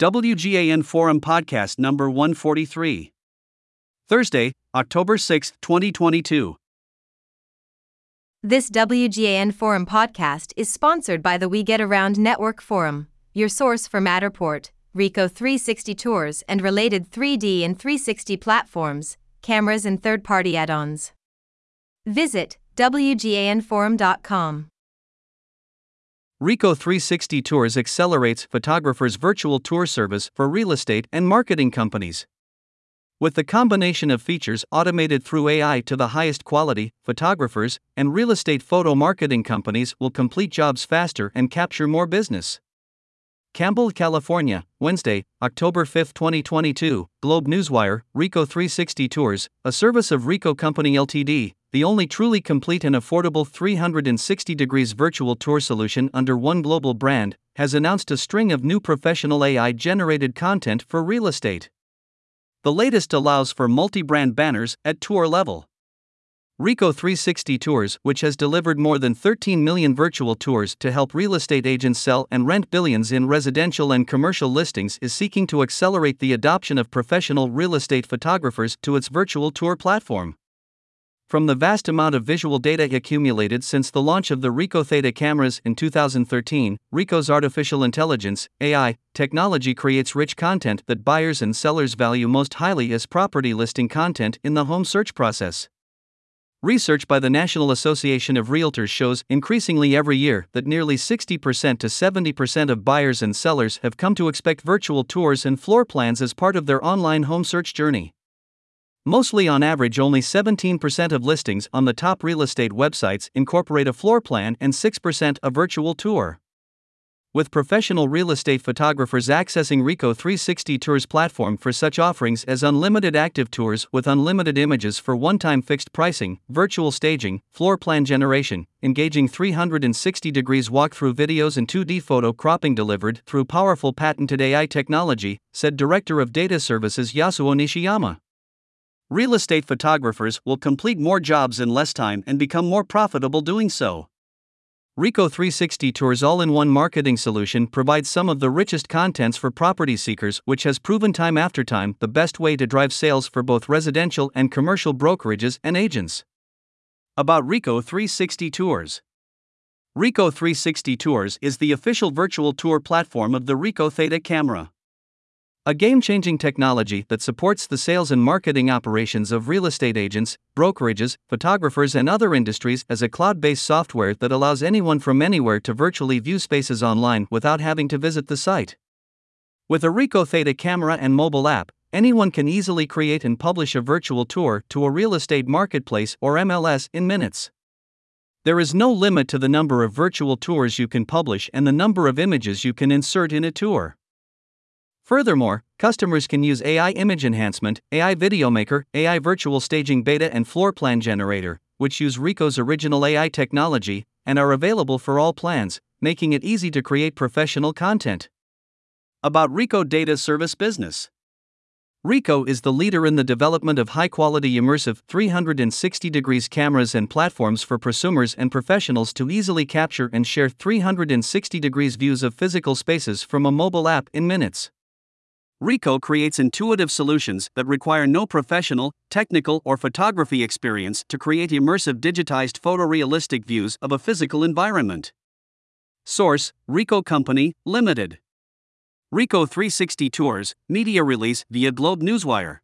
WGAN Forum Podcast number 143. Thursday, October 6, 2022. This WGAN Forum podcast is sponsored by the We Get Around Network Forum, your source for Matterport, Ricoh 360 tours, and related 3D and 360 platforms, cameras, and third party add ons. Visit WGANForum.com. Ricoh 360 Tours accelerates photographers' virtual tour service for real estate and marketing companies. With the combination of features automated through AI to the highest quality, photographers and real estate photo marketing companies will complete jobs faster and capture more business. Campbell, California, Wednesday, October 5, 2022. Globe Newswire, RICOH 360 Tours, a service of RICOH Company Ltd., the only truly complete and affordable 360 degrees virtual tour solution under one global brand, has announced a string of new professional AI generated content for real estate. The latest allows for multi brand banners at tour level. Ricoh 360 Tours, which has delivered more than 13 million virtual tours to help real estate agents sell and rent billions in residential and commercial listings, is seeking to accelerate the adoption of professional real estate photographers to its virtual tour platform. From the vast amount of visual data accumulated since the launch of the Ricoh Theta cameras in 2013, Ricoh's artificial intelligence (AI) technology creates rich content that buyers and sellers value most highly as property listing content in the home search process. Research by the National Association of Realtors shows increasingly every year that nearly 60% to 70% of buyers and sellers have come to expect virtual tours and floor plans as part of their online home search journey. Mostly on average, only 17% of listings on the top real estate websites incorporate a floor plan and 6% a virtual tour with professional real estate photographers accessing RICOH 360 Tours platform for such offerings as unlimited active tours with unlimited images for one-time fixed pricing, virtual staging, floor plan generation, engaging 360 degrees walkthrough videos and 2D photo cropping delivered through powerful patented AI technology, said Director of Data Services Yasuo Nishiyama. Real estate photographers will complete more jobs in less time and become more profitable doing so. Ricoh 360 Tours all in one marketing solution provides some of the richest contents for property seekers, which has proven time after time the best way to drive sales for both residential and commercial brokerages and agents. About Ricoh 360 Tours Ricoh 360 Tours is the official virtual tour platform of the Ricoh Theta camera. A game changing technology that supports the sales and marketing operations of real estate agents, brokerages, photographers, and other industries as a cloud based software that allows anyone from anywhere to virtually view spaces online without having to visit the site. With a Ricoh Theta camera and mobile app, anyone can easily create and publish a virtual tour to a real estate marketplace or MLS in minutes. There is no limit to the number of virtual tours you can publish and the number of images you can insert in a tour. Furthermore, customers can use AI image enhancement, AI video maker, AI virtual staging beta, and floor plan generator, which use Ricoh's original AI technology and are available for all plans, making it easy to create professional content. About Ricoh Data Service Business Ricoh is the leader in the development of high quality immersive 360 degrees cameras and platforms for prosumers and professionals to easily capture and share 360 degrees views of physical spaces from a mobile app in minutes. Ricoh creates intuitive solutions that require no professional, technical, or photography experience to create immersive digitized photorealistic views of a physical environment. Source Ricoh Company, Limited. Ricoh 360 Tours, media release via Globe Newswire.